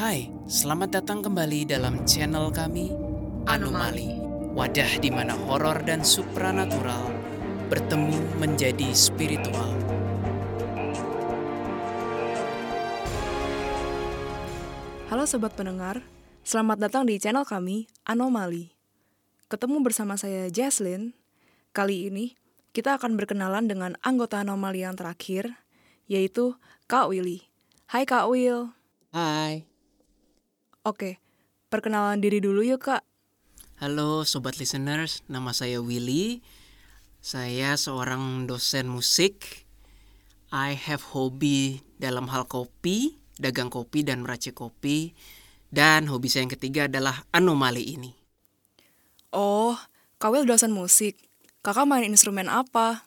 Hai, selamat datang kembali dalam channel kami Anomali. Wadah di mana horor dan supranatural bertemu menjadi spiritual. Halo sobat pendengar, selamat datang di channel kami Anomali. Ketemu bersama saya Jaslyn. Kali ini kita akan berkenalan dengan anggota Anomali yang terakhir, yaitu Kak Willy. Hai Kak Will. Hai. Oke, perkenalan diri dulu yuk Kak. Halo sobat listeners, nama saya Willy. Saya seorang dosen musik. I have hobi dalam hal kopi, dagang kopi dan meracik kopi. Dan hobi saya yang ketiga adalah anomali ini. Oh, Kak Will dosen musik. Kakak main instrumen apa?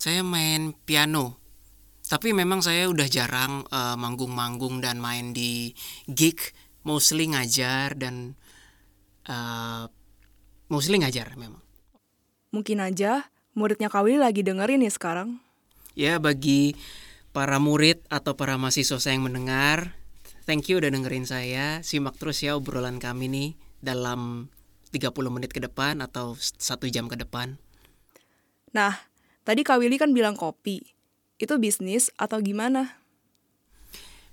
Saya main piano. Tapi memang saya udah jarang eh, manggung-manggung dan main di gig, mostly ngajar dan eh, mostly ngajar memang. Mungkin aja muridnya Kak Willy lagi dengerin nih sekarang. Ya bagi para murid atau para mahasiswa saya yang mendengar, thank you udah dengerin saya. Simak terus ya obrolan kami nih dalam 30 menit ke depan atau satu jam ke depan. Nah, tadi Kak Willy kan bilang kopi. Itu bisnis atau gimana?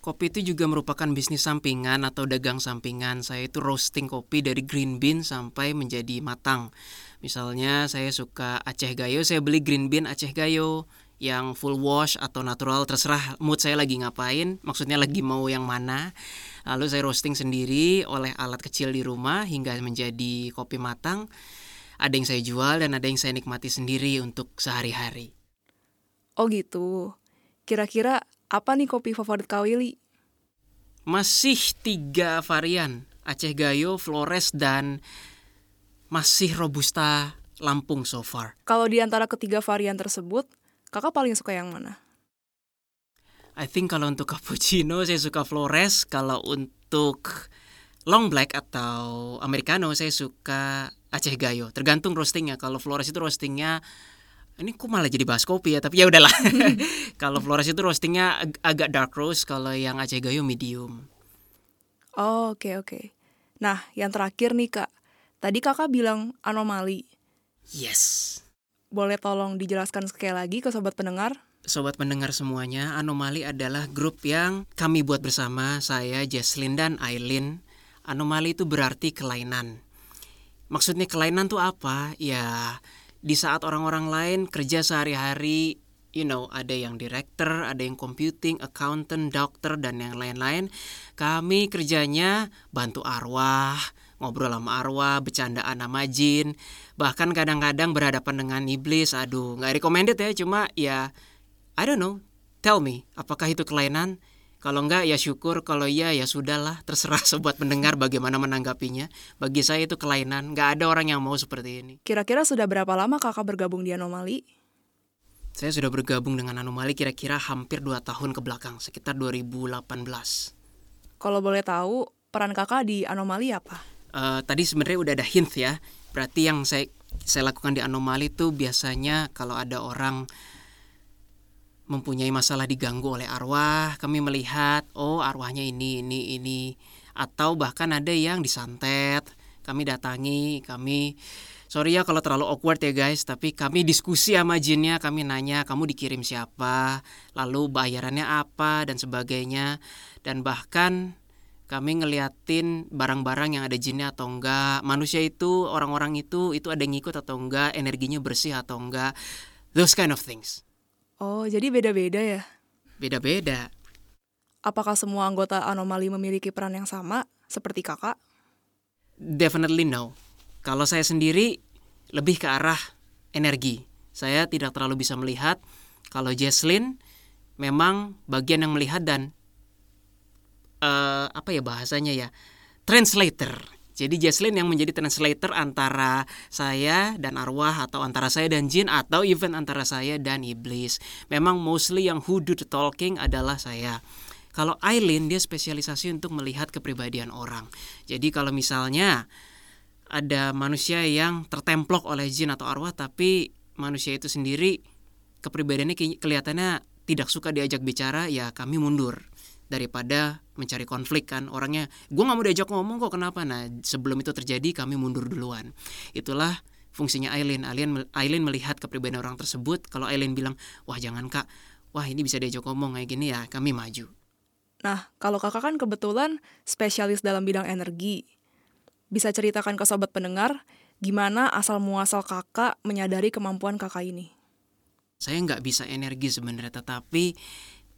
Kopi itu juga merupakan bisnis sampingan atau dagang sampingan. Saya itu roasting kopi dari green bean sampai menjadi matang. Misalnya saya suka Aceh Gayo, saya beli green bean Aceh Gayo yang full wash atau natural terserah mood saya lagi ngapain, maksudnya lagi mau yang mana. Lalu saya roasting sendiri oleh alat kecil di rumah hingga menjadi kopi matang. Ada yang saya jual dan ada yang saya nikmati sendiri untuk sehari-hari. Oh gitu. Kira-kira apa nih kopi favorit Kak Willy? Masih tiga varian, Aceh Gayo, Flores, dan masih Robusta Lampung so far. Kalau di antara ketiga varian tersebut, kakak paling suka yang mana? I think kalau untuk cappuccino saya suka Flores, kalau untuk long black atau americano saya suka Aceh Gayo. Tergantung roastingnya. Kalau Flores itu roastingnya ini kok malah jadi bahas kopi ya, tapi ya udahlah. kalau Flores itu roastingnya ag- agak dark roast, kalau yang Aceh Gayo medium. Oh, oke oke. Nah, yang terakhir nih kak. Tadi kakak bilang anomali. Yes. Boleh tolong dijelaskan sekali lagi ke sobat pendengar? Sobat pendengar semuanya, Anomali adalah grup yang kami buat bersama, saya, Jesslyn, dan Aileen. Anomali itu berarti kelainan. Maksudnya kelainan tuh apa? Ya, di saat orang-orang lain kerja sehari-hari, you know, ada yang director, ada yang computing, accountant, dokter, dan yang lain-lain. Kami kerjanya bantu arwah, ngobrol sama arwah, bercandaan sama jin, bahkan kadang-kadang berhadapan dengan iblis. Aduh, nggak recommended ya, cuma ya I don't know. Tell me, apakah itu kelainan? Kalau enggak ya syukur, kalau iya ya sudahlah, terserah sobat mendengar bagaimana menanggapinya. Bagi saya itu kelainan, nggak ada orang yang mau seperti ini. Kira-kira sudah berapa lama kakak bergabung di anomali? Saya sudah bergabung dengan Anomali kira-kira hampir 2 tahun ke belakang, sekitar 2018. Kalau boleh tahu, peran kakak di anomali apa? Eh, tadi sebenarnya udah ada hint ya. Berarti yang saya saya lakukan di anomali itu biasanya kalau ada orang mempunyai masalah diganggu oleh arwah, kami melihat oh arwahnya ini ini ini. Atau bahkan ada yang disantet. Kami datangi, kami sorry ya kalau terlalu awkward ya guys, tapi kami diskusi sama jinnya, kami nanya kamu dikirim siapa, lalu bayarannya apa dan sebagainya. Dan bahkan kami ngeliatin barang-barang yang ada jinnya atau enggak. Manusia itu orang-orang itu itu ada yang ngikut atau enggak energinya bersih atau enggak. Those kind of things Oh, jadi beda-beda ya? beda-beda Apakah semua anggota anomali memiliki peran yang sama, seperti kakak? definitely no kalau saya sendiri lebih ke arah energi saya tidak terlalu bisa melihat kalau Jesslyn memang bagian yang melihat dan eh, apa ya bahasanya ya translator jadi Jesslyn yang menjadi translator antara saya dan arwah atau antara saya dan jin atau even antara saya dan iblis. Memang mostly yang who do the talking adalah saya. Kalau Aileen dia spesialisasi untuk melihat kepribadian orang. Jadi kalau misalnya ada manusia yang tertemplok oleh jin atau arwah tapi manusia itu sendiri kepribadiannya kelihatannya tidak suka diajak bicara ya kami mundur daripada mencari konflik kan. Orangnya gue nggak mau diajak ngomong kok kenapa? Nah sebelum itu terjadi kami mundur duluan. Itulah fungsinya Aileen. Aileen Aileen melihat kepribadian orang tersebut. Kalau Aileen bilang wah jangan kak. Wah ini bisa diajak ngomong kayak gini ya kami maju. Nah, kalau kakak kan kebetulan spesialis dalam bidang energi. Bisa ceritakan ke sobat pendengar, gimana asal muasal kakak menyadari kemampuan kakak ini? saya nggak bisa energi sebenarnya tetapi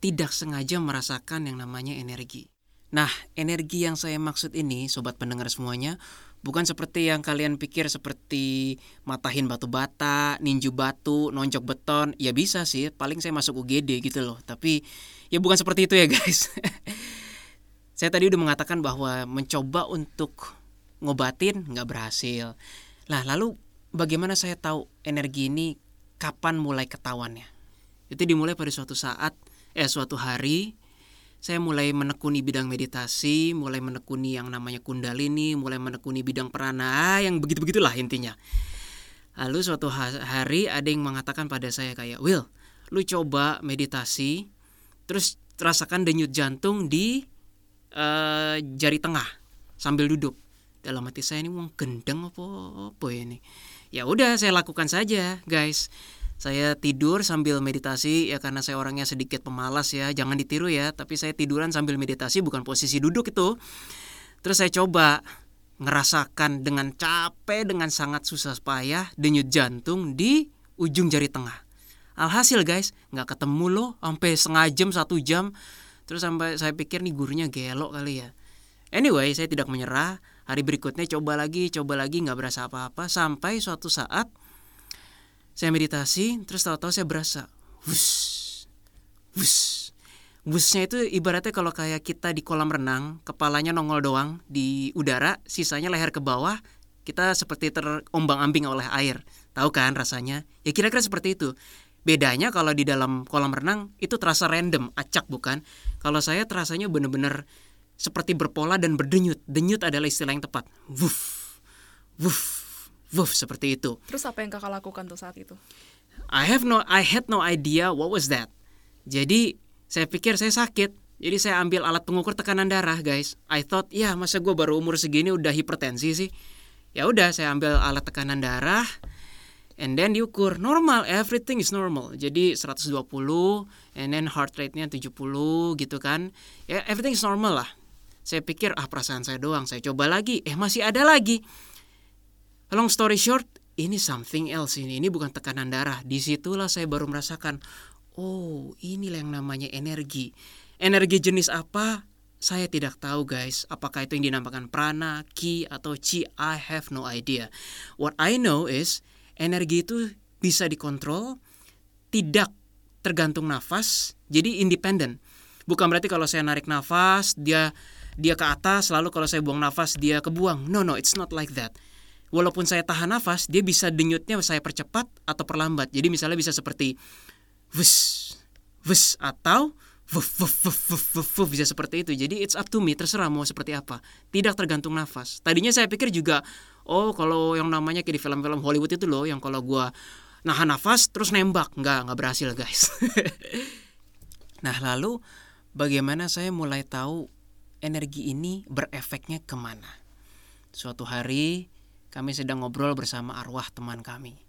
tidak sengaja merasakan yang namanya energi. Nah, energi yang saya maksud ini, sobat pendengar semuanya, bukan seperti yang kalian pikir seperti matahin batu bata, ninju batu, nonjok beton. Ya bisa sih, paling saya masuk UGD gitu loh. Tapi ya bukan seperti itu ya guys. saya tadi udah mengatakan bahwa mencoba untuk ngobatin nggak berhasil. Nah, lalu bagaimana saya tahu energi ini kapan mulai ketahuannya? Itu dimulai pada suatu saat eh suatu hari saya mulai menekuni bidang meditasi, mulai menekuni yang namanya kundalini, mulai menekuni bidang perana, yang begitu-begitulah intinya. Lalu suatu hari ada yang mengatakan pada saya kayak, Will, lu coba meditasi, terus rasakan denyut jantung di uh, jari tengah sambil duduk. Dalam hati saya ini mau gendeng apa apa ini. Ya udah saya lakukan saja, guys. Saya tidur sambil meditasi ya karena saya orangnya sedikit pemalas ya, jangan ditiru ya, tapi saya tiduran sambil meditasi bukan posisi duduk itu. Terus saya coba ngerasakan dengan capek dengan sangat susah payah denyut jantung di ujung jari tengah. Alhasil guys, nggak ketemu loh sampai setengah jam satu jam. Terus sampai saya pikir nih gurunya gelok kali ya. Anyway, saya tidak menyerah. Hari berikutnya coba lagi, coba lagi nggak berasa apa-apa sampai suatu saat saya meditasi terus tahu-tahu saya berasa wus wus. Wusnya itu ibaratnya kalau kayak kita di kolam renang kepalanya nongol doang di udara sisanya leher ke bawah kita seperti terombang-ambing oleh air. Tahu kan rasanya? Ya kira-kira seperti itu. Bedanya kalau di dalam kolam renang itu terasa random acak bukan? Kalau saya terasanya benar-benar seperti berpola dan berdenyut. Denyut adalah istilah yang tepat. Wuf wuf Wuf, seperti itu. Terus apa yang kakak lakukan tuh saat itu? I have no, I had no idea what was that. Jadi saya pikir saya sakit. Jadi saya ambil alat pengukur tekanan darah, guys. I thought, ya masa gue baru umur segini udah hipertensi sih. Ya udah, saya ambil alat tekanan darah, and then diukur normal, everything is normal. Jadi 120, and then heart rate-nya 70 gitu kan. Ya everything is normal lah. Saya pikir ah perasaan saya doang. Saya coba lagi, eh masih ada lagi Long story short, ini something else ini. Ini bukan tekanan darah. Di situlah saya baru merasakan, oh inilah yang namanya energi. Energi jenis apa? Saya tidak tahu guys. Apakah itu yang dinamakan prana, ki, atau chi? I have no idea. What I know is energi itu bisa dikontrol, tidak tergantung nafas, jadi independen. Bukan berarti kalau saya narik nafas, dia dia ke atas, lalu kalau saya buang nafas dia kebuang. No, no, it's not like that walaupun saya tahan nafas, dia bisa denyutnya saya percepat atau perlambat. Jadi misalnya bisa seperti wus, wus atau wuf, wuf, wuf, wuf, wuf, bisa seperti itu. Jadi it's up to me, terserah mau seperti apa. Tidak tergantung nafas. Tadinya saya pikir juga, oh kalau yang namanya kayak di film-film Hollywood itu loh, yang kalau gue nahan nafas terus nembak, nggak nggak berhasil guys. nah lalu bagaimana saya mulai tahu energi ini berefeknya ke mana? Suatu hari kami sedang ngobrol bersama arwah teman kami.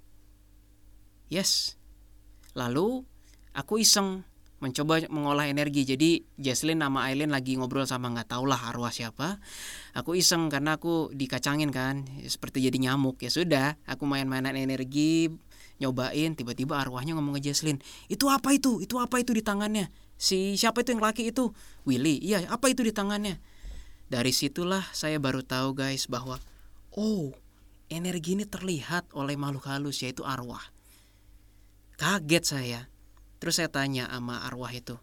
Yes. Lalu aku iseng mencoba mengolah energi. Jadi Jesslyn nama Aileen lagi ngobrol sama nggak lah arwah siapa. Aku iseng karena aku dikacangin kan, seperti jadi nyamuk. Ya sudah, aku main-mainan energi, nyobain. Tiba-tiba arwahnya ngomong ke Jesslyn, itu apa itu? Itu apa itu di tangannya? Si siapa itu yang laki itu? Willy. Iya, apa itu di tangannya? Dari situlah saya baru tahu guys bahwa oh energi ini terlihat oleh makhluk halus yaitu arwah. Kaget saya. Terus saya tanya sama arwah itu.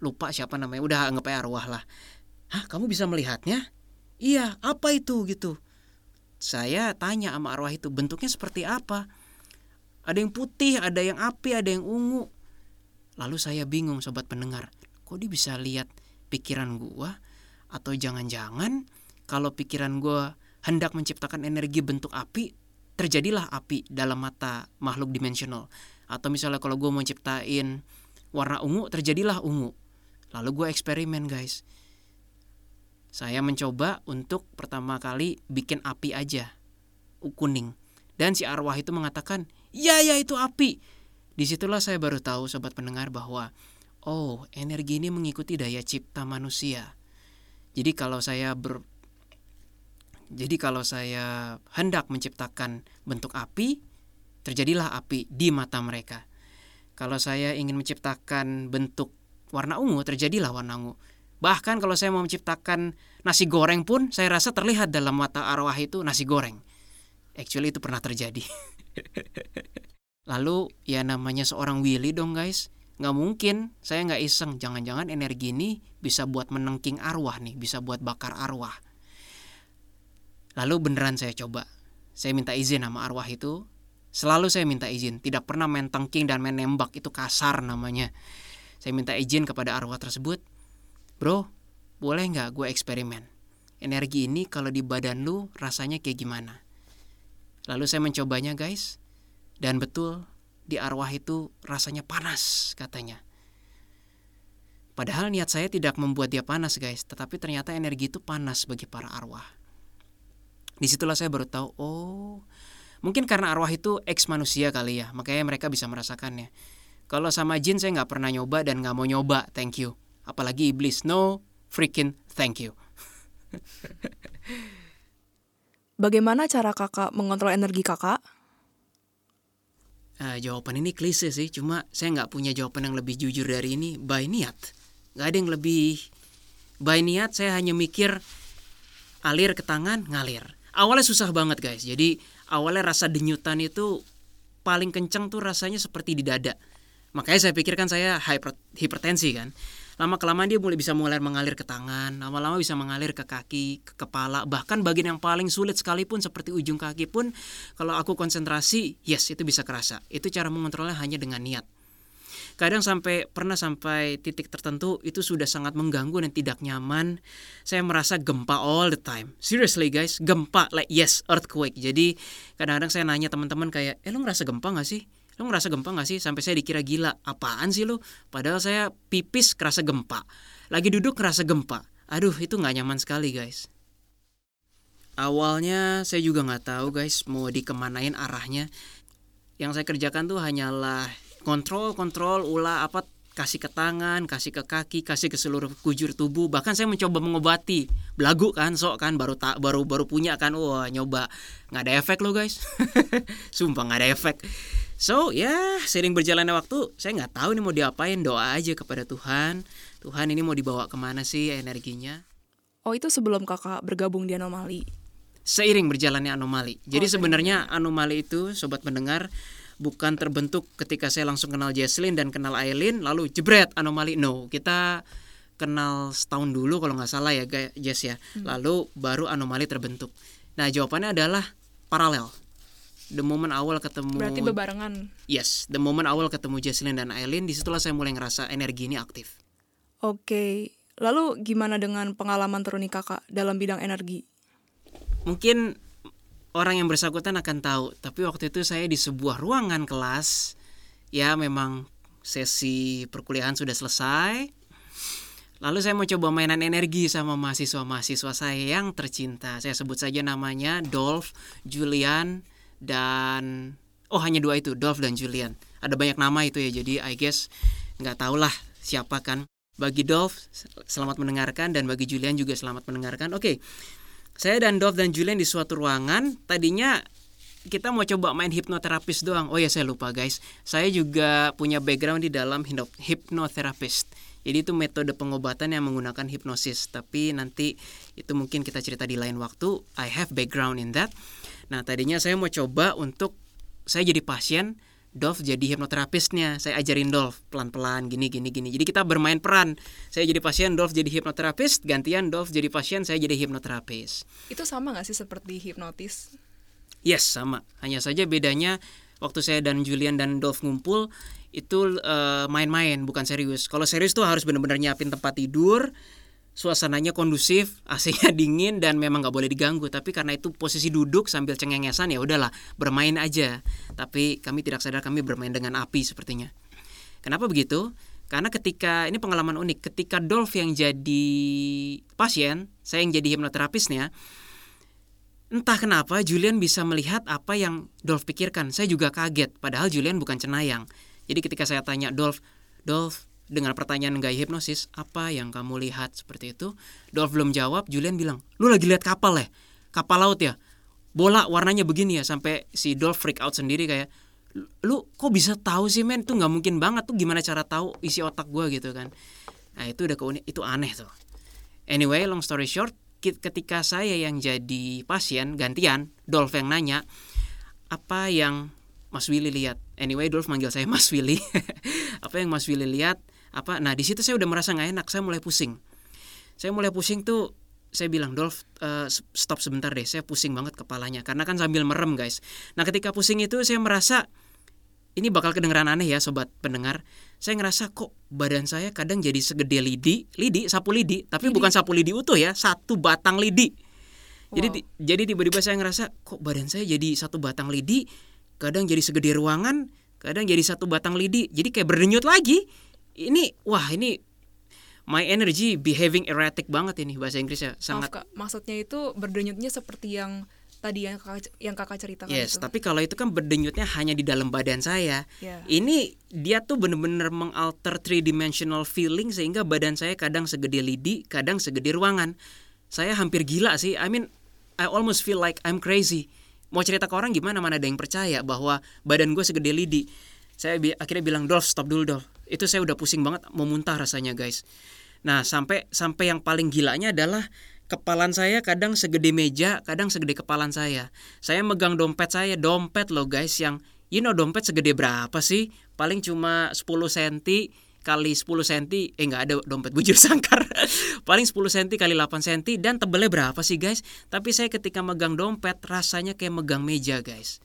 Lupa siapa namanya, udah anggap aja arwah lah. Hah, kamu bisa melihatnya? Iya, apa itu gitu? Saya tanya sama arwah itu, bentuknya seperti apa? Ada yang putih, ada yang api, ada yang ungu. Lalu saya bingung sobat pendengar, kok dia bisa lihat pikiran gua? Atau jangan-jangan kalau pikiran gua hendak menciptakan energi bentuk api, terjadilah api dalam mata makhluk dimensional. Atau misalnya kalau gue mau ciptain warna ungu, terjadilah ungu. Lalu gue eksperimen guys. Saya mencoba untuk pertama kali bikin api aja, kuning. Dan si arwah itu mengatakan, ya ya itu api. Di situlah saya baru tahu sobat pendengar bahwa, oh energi ini mengikuti daya cipta manusia. Jadi kalau saya ber, jadi kalau saya hendak menciptakan bentuk api, terjadilah api di mata mereka. Kalau saya ingin menciptakan bentuk warna ungu, terjadilah warna ungu. Bahkan kalau saya mau menciptakan nasi goreng pun saya rasa terlihat dalam mata arwah itu nasi goreng. Actually itu pernah terjadi. Lalu ya namanya seorang Willy dong guys. Nggak mungkin saya nggak iseng. Jangan-jangan energi ini bisa buat menengking arwah nih. Bisa buat bakar arwah. Lalu beneran saya coba. Saya minta izin sama arwah itu. Selalu saya minta izin. Tidak pernah main tengking dan main nembak. Itu kasar namanya. Saya minta izin kepada arwah tersebut Bro, boleh nggak gue eksperimen? Energi ini kalau di badan lu rasanya kayak gimana? Lalu saya mencobanya guys, dan betul di arwah itu rasanya panas katanya. Padahal niat saya tidak membuat dia panas guys, tetapi ternyata energi itu panas bagi para arwah. Di situlah saya baru tahu, oh mungkin karena arwah itu ex manusia kali ya, makanya mereka bisa merasakannya. Kalau sama jin saya nggak pernah nyoba dan nggak mau nyoba, thank you apalagi iblis. No freaking thank you. Bagaimana cara kakak mengontrol energi kakak? Uh, jawaban ini klise sih, cuma saya nggak punya jawaban yang lebih jujur dari ini. By niat, nggak ada yang lebih. By niat, saya hanya mikir alir ke tangan, ngalir. Awalnya susah banget guys. Jadi awalnya rasa denyutan itu paling kenceng tuh rasanya seperti di dada. Makanya saya pikirkan saya hyper, hipertensi kan lama kelamaan dia mulai bisa mulai mengalir ke tangan lama-lama bisa mengalir ke kaki ke kepala bahkan bagian yang paling sulit sekalipun seperti ujung kaki pun kalau aku konsentrasi yes itu bisa kerasa itu cara mengontrolnya hanya dengan niat kadang sampai pernah sampai titik tertentu itu sudah sangat mengganggu dan tidak nyaman saya merasa gempa all the time seriously guys gempa like yes earthquake jadi kadang-kadang saya nanya teman-teman kayak eh lu ngerasa gempa gak sih Lo ngerasa gempa gak sih? Sampai saya dikira gila. Apaan sih lo? Padahal saya pipis kerasa gempa. Lagi duduk kerasa gempa. Aduh, itu gak nyaman sekali guys. Awalnya saya juga gak tahu guys mau dikemanain arahnya. Yang saya kerjakan tuh hanyalah kontrol, kontrol, ulah apa kasih ke tangan, kasih ke kaki, kasih ke seluruh kujur tubuh. Bahkan saya mencoba mengobati. Belagu kan, sok kan baru tak baru baru punya kan. Wah, nyoba nggak ada efek lo guys. Sumpah nggak ada efek. So ya sering berjalannya waktu saya nggak tahu nih mau diapain doa aja kepada Tuhan. Tuhan ini mau dibawa ke mana sih energinya? Oh itu sebelum kakak bergabung di anomali. Seiring berjalannya anomali. Jadi oh, sebenarnya anomali itu sobat mendengar bukan terbentuk ketika saya langsung kenal Jesslyn dan kenal Aileen lalu jebret anomali. No, kita kenal setahun dulu kalau nggak salah ya Jess ya. Hmm. Lalu baru anomali terbentuk. Nah jawabannya adalah paralel the moment awal ketemu Berarti bebarengan. Yes, the moment awal ketemu Jesslyn dan Aileen di situlah saya mulai ngerasa energi ini aktif. Oke, lalu gimana dengan pengalaman teruni kakak dalam bidang energi? Mungkin orang yang bersangkutan akan tahu, tapi waktu itu saya di sebuah ruangan kelas, ya memang sesi perkuliahan sudah selesai. Lalu saya mau coba mainan energi sama mahasiswa-mahasiswa saya yang tercinta. Saya sebut saja namanya Dolph, Julian, dan oh hanya dua itu Dolph dan Julian ada banyak nama itu ya jadi I guess nggak tau lah siapa kan bagi Dolph selamat mendengarkan dan bagi Julian juga selamat mendengarkan oke. Saya dan Dolph dan Julian di suatu ruangan tadinya kita mau coba main hipnoterapis doang. Oh ya saya lupa guys. Saya juga punya background di dalam hipnoterapis. Jadi itu metode pengobatan yang menggunakan hipnosis. Tapi nanti itu mungkin kita cerita di lain waktu. I have background in that. Nah tadinya saya mau coba untuk saya jadi pasien, Dolph jadi hipnoterapisnya. Saya ajarin Dolph pelan-pelan gini gini gini. Jadi kita bermain peran. Saya jadi pasien, Dolph jadi hipnoterapis, gantian Dolph jadi pasien, saya jadi hipnoterapis. Itu sama gak sih seperti hipnotis? Yes, sama. Hanya saja bedanya waktu saya dan Julian dan Dolph ngumpul itu uh, main-main bukan serius. Kalau serius tuh harus benar-benar nyiapin tempat tidur, suasananya kondusif, AC-nya dingin dan memang nggak boleh diganggu. Tapi karena itu posisi duduk sambil cengengesan ya udahlah bermain aja. Tapi kami tidak sadar kami bermain dengan api sepertinya. Kenapa begitu? Karena ketika ini pengalaman unik, ketika Dolph yang jadi pasien, saya yang jadi hipnoterapisnya, entah kenapa Julian bisa melihat apa yang Dolph pikirkan. Saya juga kaget, padahal Julian bukan cenayang. Jadi ketika saya tanya Dolph, Dolph dengan pertanyaan gaya hipnosis, apa yang kamu lihat seperti itu? Dolph belum jawab, Julian bilang, lu lagi lihat kapal ya? Kapal laut ya? Bola warnanya begini ya? Sampai si Dolph freak out sendiri kayak, lu kok bisa tahu sih men tuh nggak mungkin banget tuh gimana cara tahu isi otak gue gitu kan nah itu udah keunik itu aneh tuh anyway long story short ketika saya yang jadi pasien gantian Dolph yang nanya apa yang Mas Willy lihat anyway Dolph manggil saya Mas Willy apa yang Mas Willy lihat apa nah di situ saya udah merasa nggak enak saya mulai pusing saya mulai pusing tuh saya bilang Dolph uh, stop sebentar deh saya pusing banget kepalanya karena kan sambil merem guys nah ketika pusing itu saya merasa ini bakal kedengeran aneh ya sobat pendengar. Saya ngerasa kok badan saya kadang jadi segede lidi, lidi sapu lidi, tapi lidi. bukan sapu lidi utuh ya, satu batang lidi. Wow. Jadi jadi tiba-tiba saya ngerasa kok badan saya jadi satu batang lidi, kadang jadi segede ruangan, kadang jadi satu batang lidi. Jadi kayak berdenyut lagi. Ini wah ini my energy behaving erratic banget ini bahasa Inggrisnya sangat. Maaf, Kak. Maksudnya itu berdenyutnya seperti yang tadi yang kakak, yang kakak ceritakan yes, itu. tapi kalau itu kan berdenyutnya hanya di dalam badan saya. Yeah. Ini dia tuh bener-bener mengalter three dimensional feeling sehingga badan saya kadang segede lidi, kadang segede ruangan. Saya hampir gila sih. I mean, I almost feel like I'm crazy. Mau cerita ke orang gimana mana ada yang percaya bahwa badan gue segede lidi. Saya bi akhirnya bilang, "Dolph, stop dulu, Dolph." Itu saya udah pusing banget mau muntah rasanya, guys. Nah, sampai sampai yang paling gilanya adalah kepalan saya kadang segede meja, kadang segede kepalan saya. Saya megang dompet saya, dompet loh guys yang you know dompet segede berapa sih? Paling cuma 10 cm kali 10 cm, eh nggak ada dompet bujur sangkar. Paling 10 cm kali 8 cm dan tebelnya berapa sih guys? Tapi saya ketika megang dompet rasanya kayak megang meja guys.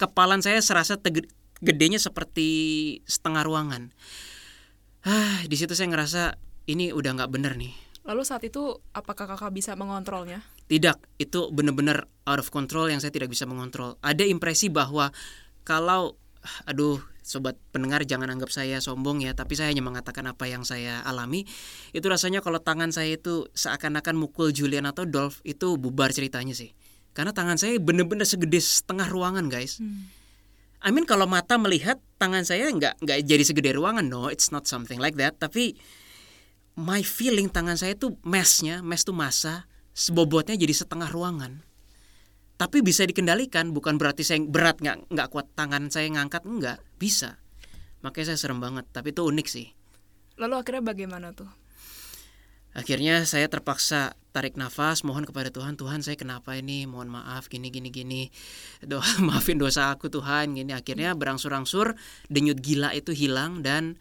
Kepalan saya serasa gedenya seperti setengah ruangan. Ah, di situ saya ngerasa ini udah nggak bener nih Lalu saat itu apakah kakak bisa mengontrolnya? Tidak, itu benar-benar out of control yang saya tidak bisa mengontrol. Ada impresi bahwa kalau aduh sobat pendengar jangan anggap saya sombong ya, tapi saya hanya mengatakan apa yang saya alami. Itu rasanya kalau tangan saya itu seakan-akan mukul Julian atau Dolph itu bubar ceritanya sih. Karena tangan saya benar-benar segede setengah ruangan, guys. Hmm. I mean kalau mata melihat tangan saya nggak nggak jadi segede ruangan, no, it's not something like that. Tapi my feeling tangan saya tuh mesnya, mes tuh masa, sebobotnya jadi setengah ruangan. Tapi bisa dikendalikan, bukan berarti saya berat nggak nggak kuat tangan saya ngangkat enggak, bisa. Makanya saya serem banget, tapi itu unik sih. Lalu akhirnya bagaimana tuh? Akhirnya saya terpaksa tarik nafas, mohon kepada Tuhan, Tuhan saya kenapa ini, mohon maaf, gini gini gini, doa maafin dosa aku Tuhan, gini. Akhirnya berangsur-angsur denyut gila itu hilang dan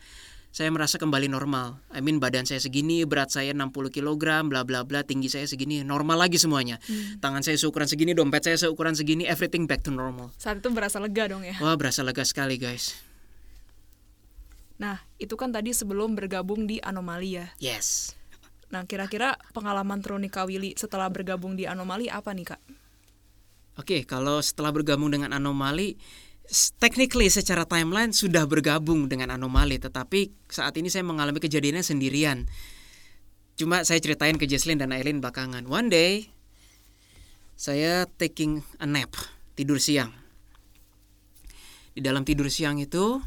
saya merasa kembali normal. I mean badan saya segini, berat saya 60 kg, bla bla bla, tinggi saya segini, normal lagi semuanya. Hmm. Tangan saya seukuran segini, dompet saya seukuran segini, everything back to normal. Saat itu berasa lega dong ya. Wah, berasa lega sekali, guys. Nah, itu kan tadi sebelum bergabung di Anomali ya. Yes. Nah, kira-kira pengalaman Tronika Willy setelah bergabung di Anomali apa nih, Kak? Oke, kalau setelah bergabung dengan Anomali, technically secara timeline sudah bergabung dengan anomali tetapi saat ini saya mengalami kejadiannya sendirian. Cuma saya ceritain ke Jesslyn dan Aileen belakangan. One day saya taking a nap tidur siang. Di dalam tidur siang itu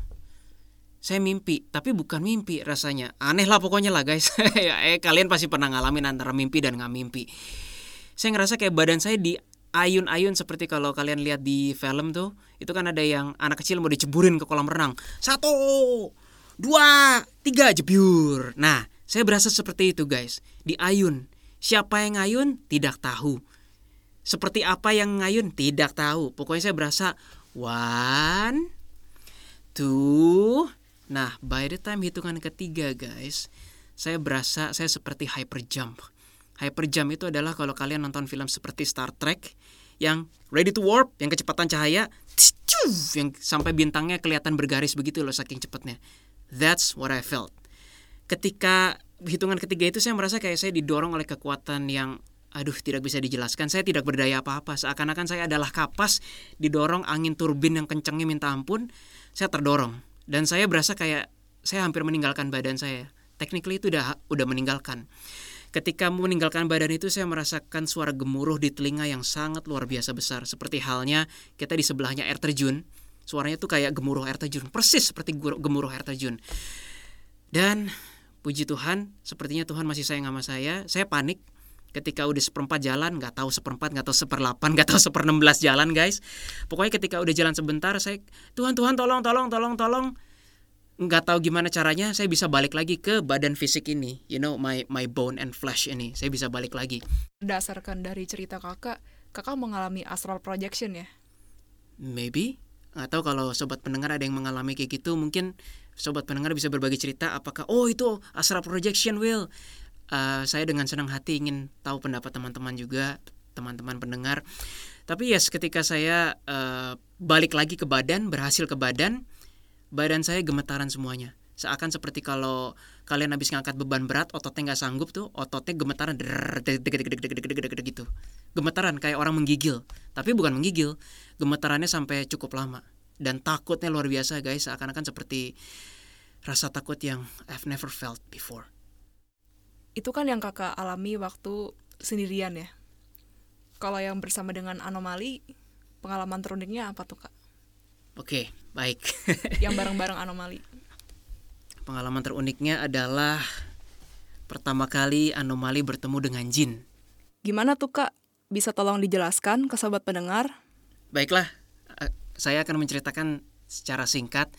saya mimpi tapi bukan mimpi rasanya. Aneh lah pokoknya lah guys. Ya eh kalian pasti pernah ngalamin antara mimpi dan nggak mimpi. Saya ngerasa kayak badan saya di ayun-ayun seperti kalau kalian lihat di film tuh itu kan ada yang anak kecil mau diceburin ke kolam renang. Satu dua tiga jebyur nah saya berasa seperti itu guys. Di ayun. Siapa yang ngayun? Tidak tahu. Seperti apa yang ngayun? Tidak tahu. Pokoknya saya berasa one two nah by the time hitungan ketiga guys saya berasa saya seperti hyper jump Hyperjump itu adalah kalau kalian nonton film seperti Star Trek yang ready to warp, yang kecepatan cahaya, yang sampai bintangnya kelihatan bergaris begitu loh saking cepatnya. That's what I felt. Ketika hitungan ketiga itu saya merasa kayak saya didorong oleh kekuatan yang aduh tidak bisa dijelaskan. Saya tidak berdaya apa-apa. Seakan-akan saya adalah kapas didorong angin turbin yang kencangnya minta ampun. Saya terdorong dan saya berasa kayak saya hampir meninggalkan badan saya. Technically itu udah udah meninggalkan. Ketika meninggalkan badan itu saya merasakan suara gemuruh di telinga yang sangat luar biasa besar. Seperti halnya kita di sebelahnya air terjun. Suaranya tuh kayak gemuruh air terjun. Persis seperti gemuruh air terjun. Dan puji Tuhan, sepertinya Tuhan masih sayang sama saya. Saya panik ketika udah seperempat jalan, nggak tahu seperempat, nggak tahu seperlapan, nggak tahu seper enam belas jalan guys. Pokoknya ketika udah jalan sebentar, saya Tuhan Tuhan tolong tolong tolong tolong. Nggak tahu gimana caranya saya bisa balik lagi ke badan fisik ini. You know my my bone and flesh ini. Saya bisa balik lagi. Berdasarkan dari cerita kakak kakak mengalami astral projection ya? Maybe. Tahu kalau sobat pendengar ada yang mengalami kayak gitu mungkin sobat pendengar bisa berbagi cerita apakah oh itu astral projection will uh, saya dengan senang hati ingin tahu pendapat teman-teman juga teman-teman pendengar. Tapi yes ketika saya uh, balik lagi ke badan berhasil ke badan badan saya gemetaran semuanya. Seakan seperti kalau kalian habis ngangkat beban berat ototnya nggak sanggup tuh ototnya gemetaran gitu. Gemetaran kayak orang menggigil. Tapi bukan menggigil gemetarannya sampai cukup lama. Dan takutnya luar biasa guys seakan-akan seperti rasa takut yang I've never felt before itu kan yang kakak alami waktu sendirian ya kalau yang bersama dengan anomali pengalaman teruniknya apa tuh kak Oke, baik. yang bareng-bareng anomali. Pengalaman teruniknya adalah pertama kali anomali bertemu dengan jin. Gimana tuh kak? Bisa tolong dijelaskan ke sobat pendengar? Baiklah, saya akan menceritakan secara singkat.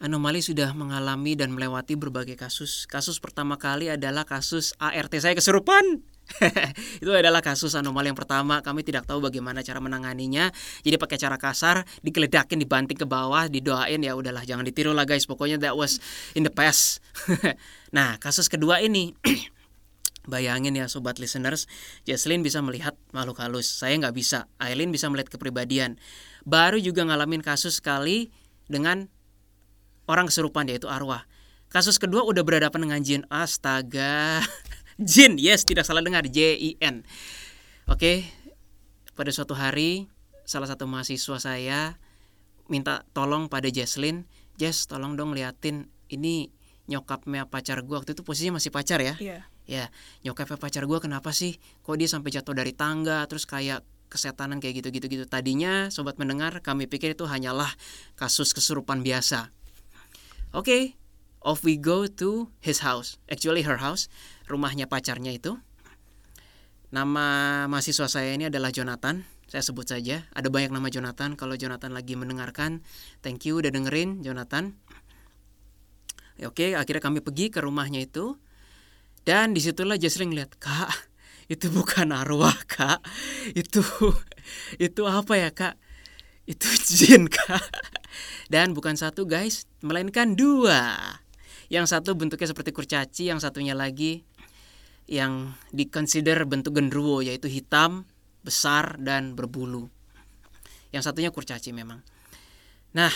Anomali sudah mengalami dan melewati berbagai kasus. Kasus pertama kali adalah kasus ART saya kesurupan. itu adalah kasus anomali yang pertama. Kami tidak tahu bagaimana cara menanganinya. Jadi pakai cara kasar, digeledakin, dibanting ke bawah, didoain ya udahlah jangan ditiru lah guys. Pokoknya that was in the past. nah, kasus kedua ini Bayangin ya sobat listeners, Jesslyn bisa melihat makhluk halus. Saya nggak bisa. Aileen bisa melihat kepribadian. Baru juga ngalamin kasus sekali dengan orang kesurupan yaitu arwah. Kasus kedua udah berhadapan dengan jin. Astaga. Jin, yes tidak salah dengar J I N. Oke, pada suatu hari salah satu mahasiswa saya minta tolong pada Jesslyn, Jess tolong dong liatin ini nyokapnya pacar gue waktu itu posisinya masih pacar ya. Iya. Yeah. Ya, nyokapnya pacar gue kenapa sih? Kok dia sampai jatuh dari tangga terus kayak kesetanan kayak gitu-gitu gitu. Tadinya sobat mendengar kami pikir itu hanyalah kasus kesurupan biasa. Oke, okay, off we go to his house. Actually her house rumahnya pacarnya itu. Nama mahasiswa saya ini adalah Jonathan. Saya sebut saja. Ada banyak nama Jonathan. Kalau Jonathan lagi mendengarkan, thank you udah dengerin Jonathan. Oke, akhirnya kami pergi ke rumahnya itu. Dan di situlah Jesslyn lihat, kak, itu bukan arwah kak. Itu, itu apa ya kak? Itu jin kak. Dan bukan satu guys, melainkan dua. Yang satu bentuknya seperti kurcaci, yang satunya lagi yang dikonsider bentuk genderuwo yaitu hitam, besar dan berbulu. Yang satunya kurcaci memang. Nah,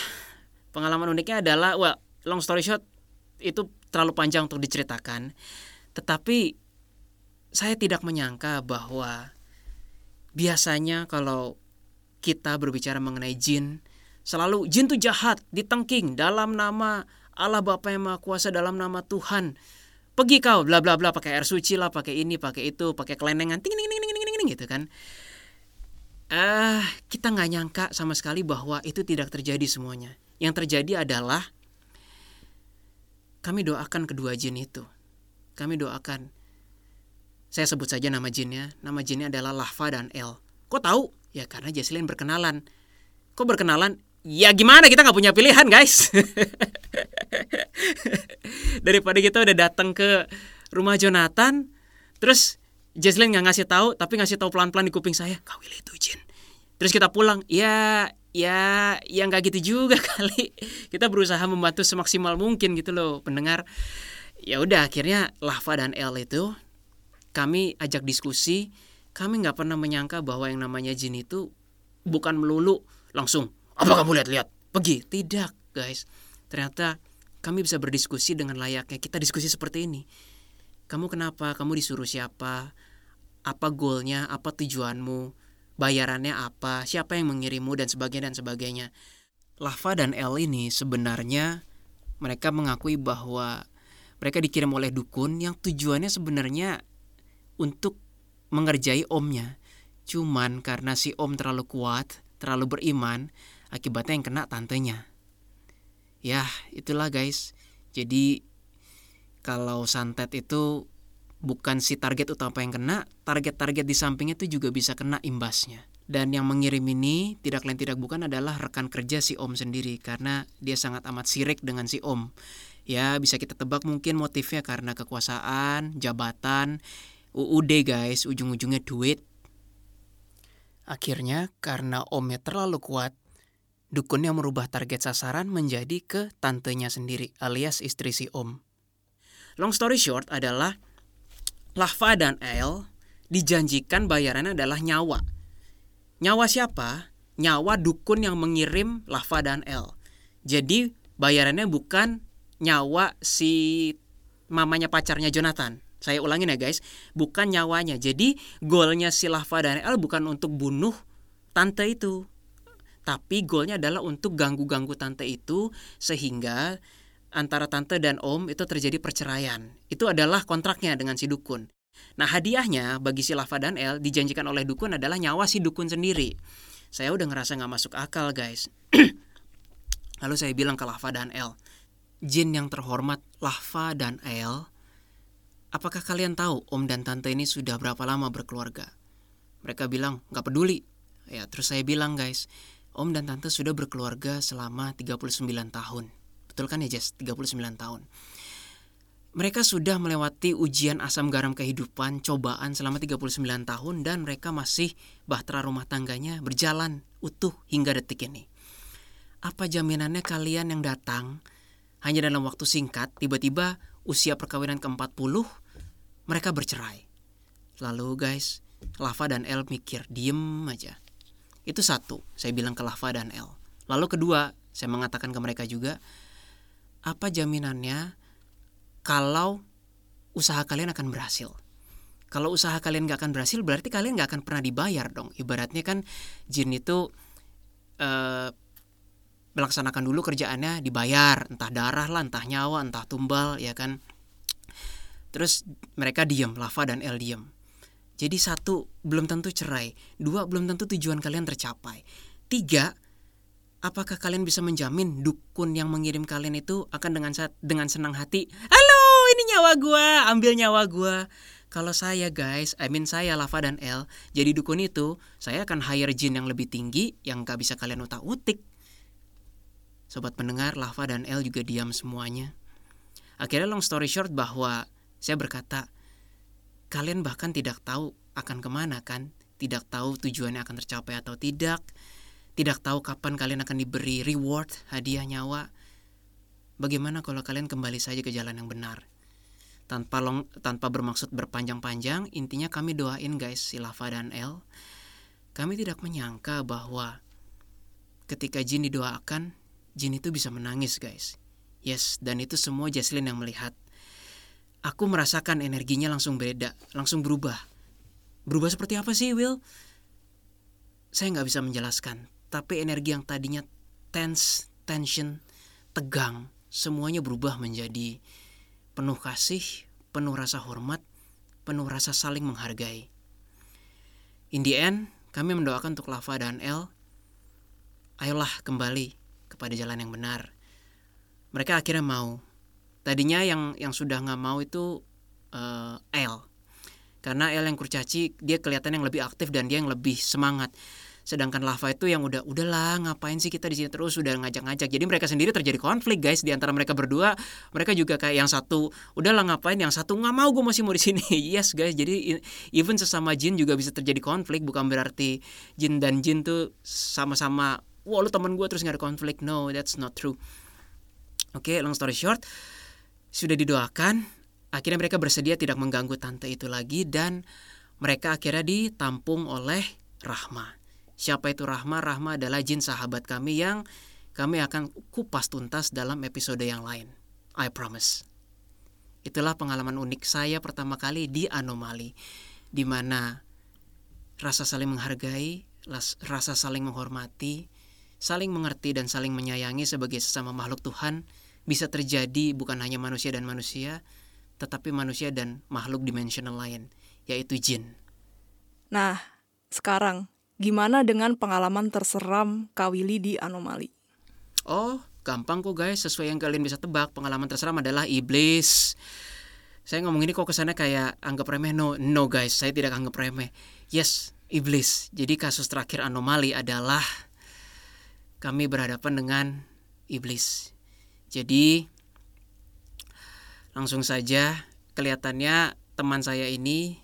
pengalaman uniknya adalah well, long story short itu terlalu panjang untuk diceritakan. Tetapi saya tidak menyangka bahwa biasanya kalau kita berbicara mengenai jin, selalu jin itu jahat, ditengking dalam nama Allah Bapa yang Maha Kuasa dalam nama Tuhan. Pergi kau bla bla bla pakai air suci lah pakai ini pakai itu pakai kelenengan ting ting ting ting ting, ting gitu kan. Ah uh, kita nggak nyangka sama sekali bahwa itu tidak terjadi semuanya. Yang terjadi adalah kami doakan kedua jin itu. Kami doakan. Saya sebut saja nama jinnya. Nama jinnya adalah Lava dan El. Kok tahu ya karena Jesslyn berkenalan. Kok berkenalan? Ya gimana? Kita nggak punya pilihan guys. Daripada kita udah datang ke rumah Jonathan terus Jesslyn nggak ngasih tahu tapi ngasih tahu pelan-pelan di kuping saya kau itu jin. Terus kita pulang ya ya ya nggak gitu juga kali. Kita berusaha membantu semaksimal mungkin gitu loh pendengar. Ya udah akhirnya Lava dan El itu kami ajak diskusi kami nggak pernah menyangka bahwa yang namanya jin itu bukan melulu langsung apa kamu lihat-lihat? Pergi. Tidak, guys. Ternyata kami bisa berdiskusi dengan layaknya. Kita diskusi seperti ini. Kamu kenapa? Kamu disuruh siapa? Apa goalnya? Apa tujuanmu? Bayarannya apa? Siapa yang mengirimu? Dan sebagainya dan sebagainya. Lava dan L ini sebenarnya mereka mengakui bahwa mereka dikirim oleh dukun yang tujuannya sebenarnya untuk mengerjai omnya. Cuman karena si om terlalu kuat, terlalu beriman, akibatnya yang kena tantenya. Ya, itulah guys. Jadi kalau santet itu bukan si target utama yang kena, target-target di sampingnya itu juga bisa kena imbasnya. Dan yang mengirim ini tidak lain tidak bukan adalah rekan kerja si Om sendiri karena dia sangat amat sirik dengan si Om. Ya, bisa kita tebak mungkin motifnya karena kekuasaan, jabatan, UUD guys, ujung-ujungnya duit. Akhirnya karena Omnya terlalu kuat, dukun yang merubah target sasaran menjadi ke tantenya sendiri alias istri si Om. Long story short adalah Lava dan El dijanjikan bayarannya adalah nyawa Nyawa siapa? Nyawa dukun yang mengirim Lava dan El. Jadi bayarannya bukan nyawa si mamanya pacarnya Jonathan. Saya ulangin ya guys, bukan nyawanya. Jadi golnya si Lava dan El bukan untuk bunuh tante itu. Tapi golnya adalah untuk ganggu-ganggu tante itu sehingga antara tante dan om itu terjadi perceraian. Itu adalah kontraknya dengan si dukun. Nah hadiahnya bagi si Lava dan El dijanjikan oleh dukun adalah nyawa si dukun sendiri. Saya udah ngerasa nggak masuk akal guys. Lalu saya bilang ke Lava dan El, Jin yang terhormat Lava dan El, apakah kalian tahu om dan tante ini sudah berapa lama berkeluarga? Mereka bilang nggak peduli. Ya terus saya bilang guys, om dan tante sudah berkeluarga selama 39 tahun. Betul kan ya Jess? 39 tahun. Mereka sudah melewati ujian asam garam kehidupan, cobaan selama 39 tahun dan mereka masih bahtera rumah tangganya berjalan utuh hingga detik ini. Apa jaminannya kalian yang datang hanya dalam waktu singkat tiba-tiba usia perkawinan ke-40 mereka bercerai. Lalu guys, Lava dan El mikir, diem aja. Itu satu, saya bilang ke Lava dan El. Lalu kedua, saya mengatakan ke mereka juga, apa jaminannya kalau usaha kalian akan berhasil. Kalau usaha kalian gak akan berhasil, berarti kalian gak akan pernah dibayar dong. Ibaratnya kan jin itu uh, melaksanakan dulu kerjaannya dibayar, entah darah lah, entah nyawa, entah tumbal, ya kan. Terus mereka diam, Lava dan El diam. Jadi satu, belum tentu cerai. Dua, belum tentu tujuan kalian tercapai. Tiga, apakah kalian bisa menjamin dukun yang mengirim kalian itu akan dengan dengan senang hati, halo ini nyawa gue, ambil nyawa gue. Kalau saya guys, I mean saya Lava dan El, jadi dukun itu, saya akan hire jin yang lebih tinggi yang gak bisa kalian utak-utik. Sobat pendengar, Lava dan El juga diam semuanya. Akhirnya long story short bahwa saya berkata, kalian bahkan tidak tahu akan ke mana kan? Tidak tahu tujuannya akan tercapai atau tidak tidak tahu kapan kalian akan diberi reward, hadiah nyawa. Bagaimana kalau kalian kembali saja ke jalan yang benar? Tanpa long, tanpa bermaksud berpanjang-panjang, intinya kami doain guys si Lava dan El. Kami tidak menyangka bahwa ketika Jin didoakan, Jin itu bisa menangis guys. Yes, dan itu semua Jaslyn yang melihat. Aku merasakan energinya langsung beda, langsung berubah. Berubah seperti apa sih, Will? Saya nggak bisa menjelaskan, tapi energi yang tadinya tense, tension, tegang, semuanya berubah menjadi penuh kasih, penuh rasa hormat, penuh rasa saling menghargai. In the end, kami mendoakan untuk Lava dan El, ayolah kembali kepada jalan yang benar. Mereka akhirnya mau. Tadinya yang yang sudah nggak mau itu uh, El, karena El yang kurcaci dia kelihatan yang lebih aktif dan dia yang lebih semangat. Sedangkan lava itu yang udah udahlah ngapain sih kita di sini terus? Udah ngajak-ngajak. Jadi mereka sendiri terjadi konflik guys di antara mereka berdua. Mereka juga kayak yang satu udahlah ngapain? Yang satu nggak mau gue masih mau di sini. Yes guys. Jadi even sesama jin juga bisa terjadi konflik. Bukan berarti jin dan jin tuh sama-sama wah lu teman gue terus nggak ada konflik. No that's not true. Oke okay, long story short sudah didoakan akhirnya mereka bersedia tidak mengganggu tante itu lagi dan mereka akhirnya ditampung oleh Rahma. Siapa itu Rahma? Rahma adalah jin sahabat kami yang kami akan kupas tuntas dalam episode yang lain. I promise. Itulah pengalaman unik saya pertama kali di Anomali, di mana rasa saling menghargai, rasa saling menghormati, saling mengerti dan saling menyayangi sebagai sesama makhluk Tuhan bisa terjadi bukan hanya manusia dan manusia, tetapi manusia dan makhluk dimensional lain, yaitu jin. Nah, sekarang gimana dengan pengalaman terseram Kawili di anomali? Oh, gampang kok guys, sesuai yang kalian bisa tebak, pengalaman terseram adalah iblis. Saya ngomong ini kok kesannya kayak anggap remeh. No, no guys, saya tidak anggap remeh. Yes, iblis. Jadi kasus terakhir anomali adalah kami berhadapan dengan iblis. Jadi langsung saja kelihatannya teman saya ini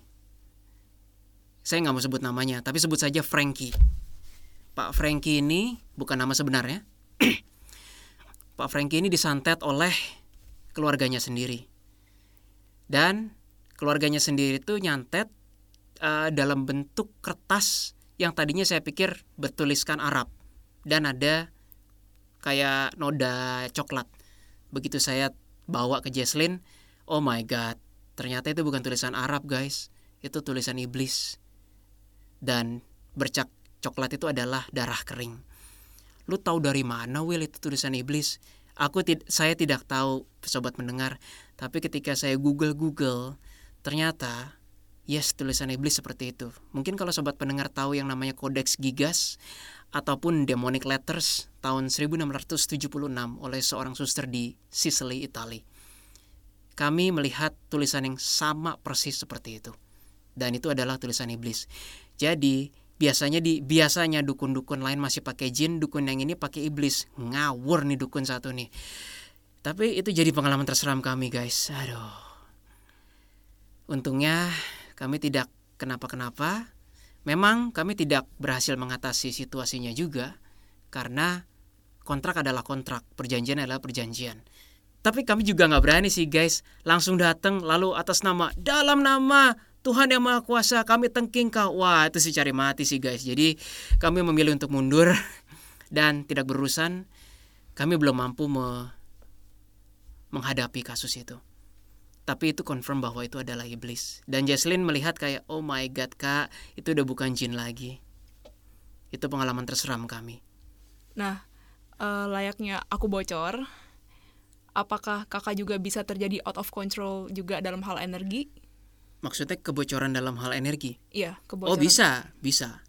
saya nggak mau sebut namanya, tapi sebut saja Frankie. Pak Frankie ini bukan nama sebenarnya. Pak Frankie ini disantet oleh keluarganya sendiri. Dan keluarganya sendiri itu nyantet uh, dalam bentuk kertas yang tadinya saya pikir bertuliskan Arab dan ada kayak noda coklat begitu saya bawa ke Jesslyn oh my god ternyata itu bukan tulisan Arab guys. Itu tulisan iblis. Dan bercak coklat itu adalah darah kering. Lu tahu dari mana Will itu tulisan iblis? Aku tid saya tidak tahu sobat mendengar. Tapi ketika saya google google ternyata yes tulisan iblis seperti itu. Mungkin kalau sobat pendengar tahu yang namanya kodeks gigas ataupun Demonic Letters tahun 1676 oleh seorang suster di Sicily, Italia. Kami melihat tulisan yang sama persis seperti itu. Dan itu adalah tulisan iblis. Jadi, biasanya di biasanya dukun-dukun lain masih pakai jin, dukun yang ini pakai iblis. Ngawur nih dukun satu nih. Tapi itu jadi pengalaman terseram kami, guys. Aduh. Untungnya kami tidak kenapa-kenapa Memang kami tidak berhasil mengatasi situasinya juga karena kontrak adalah kontrak, perjanjian adalah perjanjian. Tapi kami juga nggak berani sih guys, langsung datang lalu atas nama dalam nama Tuhan yang Maha Kuasa kami tengking kau. Wah itu sih cari mati sih guys. Jadi kami memilih untuk mundur dan tidak berurusan. Kami belum mampu me menghadapi kasus itu tapi itu confirm bahwa itu adalah iblis. Dan Jesslyn melihat kayak oh my god kak itu udah bukan jin lagi. Itu pengalaman terseram kami. Nah uh, layaknya aku bocor apakah kakak juga bisa terjadi out of control juga dalam hal energi? Maksudnya kebocoran dalam hal energi? Iya kebocoran. oh bisa bisa.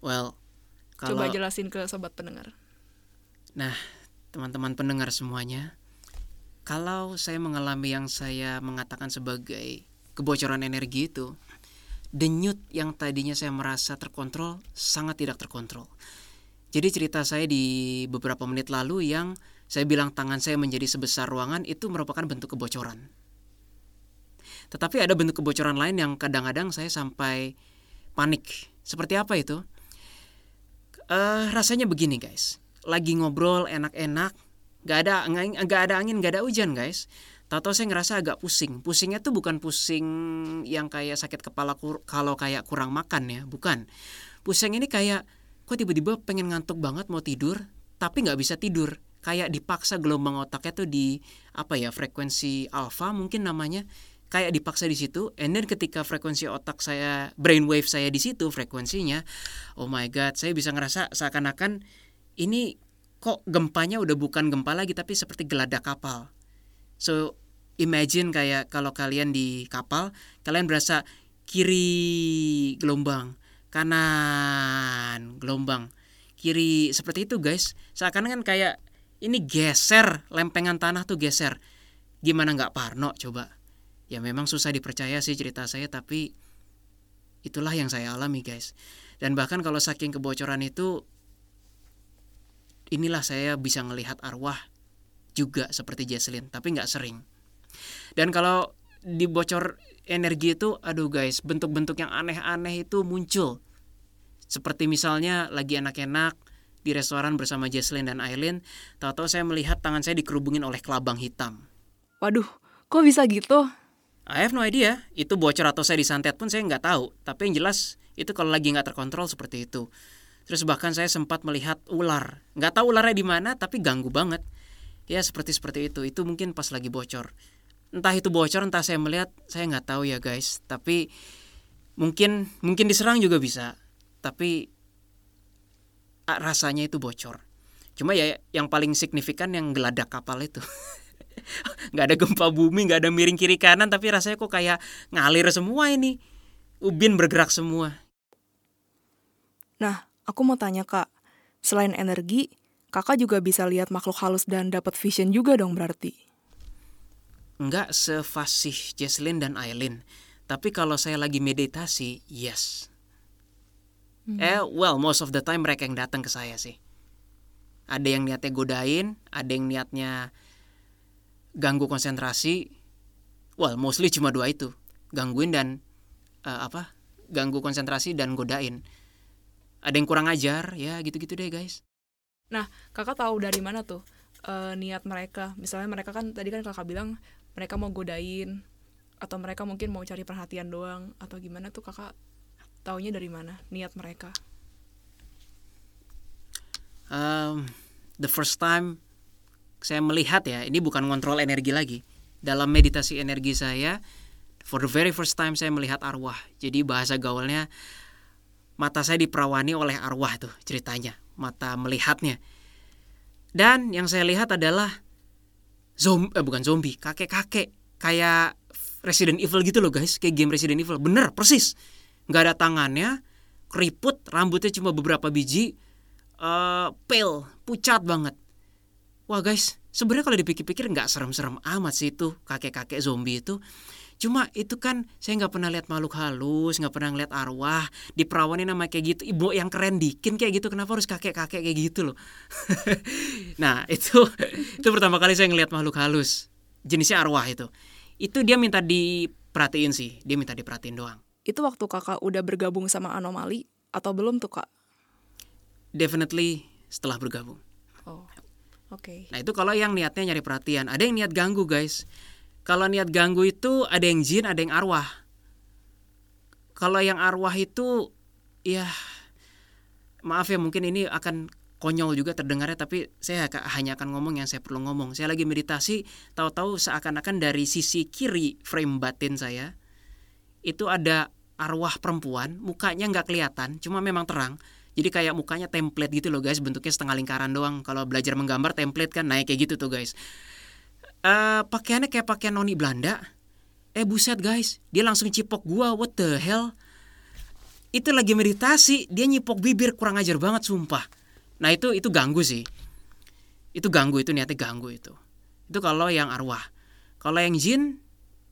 Well kalau... coba jelasin ke sobat pendengar. Nah teman-teman pendengar semuanya kalau saya mengalami yang saya mengatakan sebagai kebocoran energi itu, denyut yang tadinya saya merasa terkontrol sangat tidak terkontrol. Jadi cerita saya di beberapa menit lalu yang saya bilang tangan saya menjadi sebesar ruangan itu merupakan bentuk kebocoran. Tetapi ada bentuk kebocoran lain yang kadang-kadang saya sampai panik. Seperti apa itu? Uh, rasanya begini guys, lagi ngobrol enak-enak, nggak ada nggak ada angin nggak ada hujan guys Tato saya ngerasa agak pusing. Pusingnya tuh bukan pusing yang kayak sakit kepala kur kalau kayak kurang makan ya, bukan. Pusing ini kayak kok tiba-tiba pengen ngantuk banget mau tidur, tapi nggak bisa tidur. Kayak dipaksa gelombang otaknya tuh di apa ya frekuensi alfa mungkin namanya kayak dipaksa di situ and then ketika frekuensi otak saya brainwave saya di situ frekuensinya oh my god saya bisa ngerasa seakan-akan ini kok gempanya udah bukan gempa lagi tapi seperti geladak kapal. So imagine kayak kalau kalian di kapal, kalian berasa kiri gelombang, kanan gelombang, kiri seperti itu guys. Seakan kan kayak ini geser, lempengan tanah tuh geser. Gimana nggak parno coba? Ya memang susah dipercaya sih cerita saya tapi itulah yang saya alami guys. Dan bahkan kalau saking kebocoran itu inilah saya bisa melihat arwah juga seperti Jesslyn, tapi nggak sering. Dan kalau dibocor energi itu, aduh guys, bentuk-bentuk yang aneh-aneh itu muncul. Seperti misalnya lagi enak-enak di restoran bersama Jesslyn dan Aileen, tahu-tahu saya melihat tangan saya dikerubungin oleh kelabang hitam. Waduh, kok bisa gitu? I have no idea, itu bocor atau saya disantet pun saya nggak tahu. Tapi yang jelas itu kalau lagi nggak terkontrol seperti itu. Terus bahkan saya sempat melihat ular. Nggak tahu ularnya di mana, tapi ganggu banget. Ya seperti seperti itu. Itu mungkin pas lagi bocor. Entah itu bocor, entah saya melihat, saya nggak tahu ya guys. Tapi mungkin mungkin diserang juga bisa. Tapi rasanya itu bocor. Cuma ya yang paling signifikan yang geladak kapal itu. nggak ada gempa bumi, nggak ada miring kiri kanan, tapi rasanya kok kayak ngalir semua ini. Ubin bergerak semua. Nah, aku mau tanya kak, selain energi, kakak juga bisa lihat makhluk halus dan dapat vision juga dong berarti? Nggak sefasih Jesslyn dan Aileen. Tapi kalau saya lagi meditasi, yes. Hmm. Eh, well, most of the time mereka yang datang ke saya sih. Ada yang niatnya godain, ada yang niatnya ganggu konsentrasi. Well, mostly cuma dua itu, gangguin dan uh, apa? Ganggu konsentrasi dan godain. Ada yang kurang ajar, ya gitu-gitu deh guys. Nah, kakak tahu dari mana tuh uh, niat mereka? Misalnya mereka kan tadi kan kakak bilang mereka mau godain atau mereka mungkin mau cari perhatian doang atau gimana tuh kakak taunya dari mana niat mereka um, the first time saya melihat ya ini bukan ngontrol energi lagi dalam meditasi energi saya for the very first time saya melihat arwah jadi bahasa gaulnya mata saya diperawani oleh arwah tuh ceritanya mata melihatnya. Dan yang saya lihat adalah zombie eh, bukan zombie kakek kakek kayak Resident Evil gitu loh guys kayak game Resident Evil. Bener persis. Nggak ada tangannya keriput rambutnya cuma beberapa biji uh, pale pucat banget. Wah guys sebenarnya kalau dipikir-pikir nggak serem-serem amat sih itu kakek-kakek zombie itu cuma itu kan saya nggak pernah lihat makhluk halus nggak pernah lihat arwah di perawanin nama kayak gitu. Ibu yang keren dikin kayak gitu kenapa harus kakek-kakek kayak gitu loh? Nah itu itu pertama kali saya ngelihat makhluk halus jenisnya arwah itu. Itu dia minta diperhatiin sih dia minta diperhatiin doang. Itu waktu kakak udah bergabung sama anomali atau belum tuh kak? Definitely setelah bergabung. Oh oke. Okay. nah itu kalau yang niatnya nyari perhatian. Ada yang niat ganggu guys kalau niat ganggu itu ada yang jin ada yang arwah kalau yang arwah itu ya maaf ya mungkin ini akan konyol juga terdengarnya tapi saya hanya akan ngomong yang saya perlu ngomong. Saya lagi meditasi, tahu-tahu seakan-akan dari sisi kiri frame batin saya itu ada arwah perempuan, mukanya nggak kelihatan, cuma memang terang. Jadi kayak mukanya template gitu loh guys, bentuknya setengah lingkaran doang. Kalau belajar menggambar template kan naik kayak gitu tuh guys. Uh, pakaiannya kayak pakaian noni Belanda. Eh buset guys, dia langsung cipok gua, what the hell? Itu lagi meditasi, dia nyipok bibir kurang ajar banget sumpah Nah itu itu ganggu sih. Itu ganggu itu niatnya ganggu itu. Itu kalau yang arwah. Kalau yang jin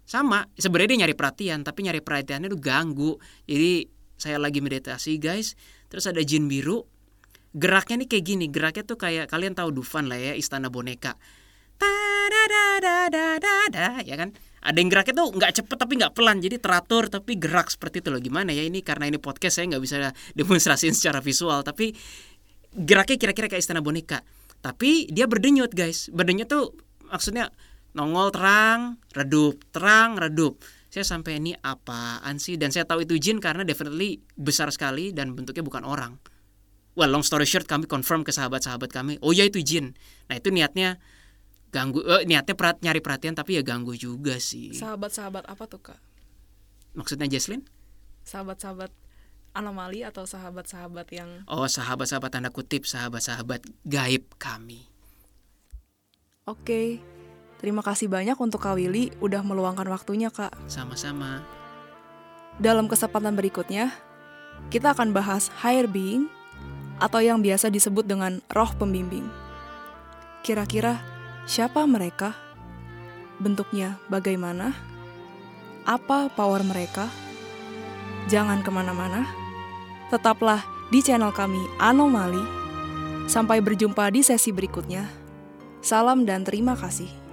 sama sebenarnya dia nyari perhatian tapi nyari perhatiannya itu ganggu. Jadi saya lagi meditasi guys, terus ada jin biru. Geraknya nih kayak gini, geraknya tuh kayak kalian tahu Dufan lah ya, istana boneka. Da da da da da da ya kan? Ada yang geraknya tuh nggak cepet tapi nggak pelan, jadi teratur tapi gerak seperti itu loh. Gimana ya ini? Karena ini podcast saya nggak bisa demonstrasiin secara visual, tapi geraknya kira-kira kayak istana boneka. Tapi dia berdenyut guys. Berdenyut tuh maksudnya nongol terang redup terang redup. Saya sampai ini apaan sih? Dan saya tahu itu jin karena definitely besar sekali dan bentuknya bukan orang. Well long story short kami confirm ke sahabat-sahabat kami oh ya itu jin. Nah itu niatnya ganggu eh, niatnya perat, nyari perhatian tapi ya ganggu juga sih sahabat-sahabat apa tuh kak maksudnya Jesslyn sahabat-sahabat anomali atau sahabat-sahabat yang Oh, sahabat-sahabat tanda kutip, sahabat-sahabat gaib kami. Oke. Terima kasih banyak untuk Kak Willy udah meluangkan waktunya, Kak. Sama-sama. Dalam kesempatan berikutnya, kita akan bahas higher being atau yang biasa disebut dengan roh pembimbing. Kira-kira siapa mereka? Bentuknya bagaimana? Apa power mereka? Jangan ke mana-mana Tetaplah di channel kami Anomali. Sampai berjumpa di sesi berikutnya. Salam dan terima kasih.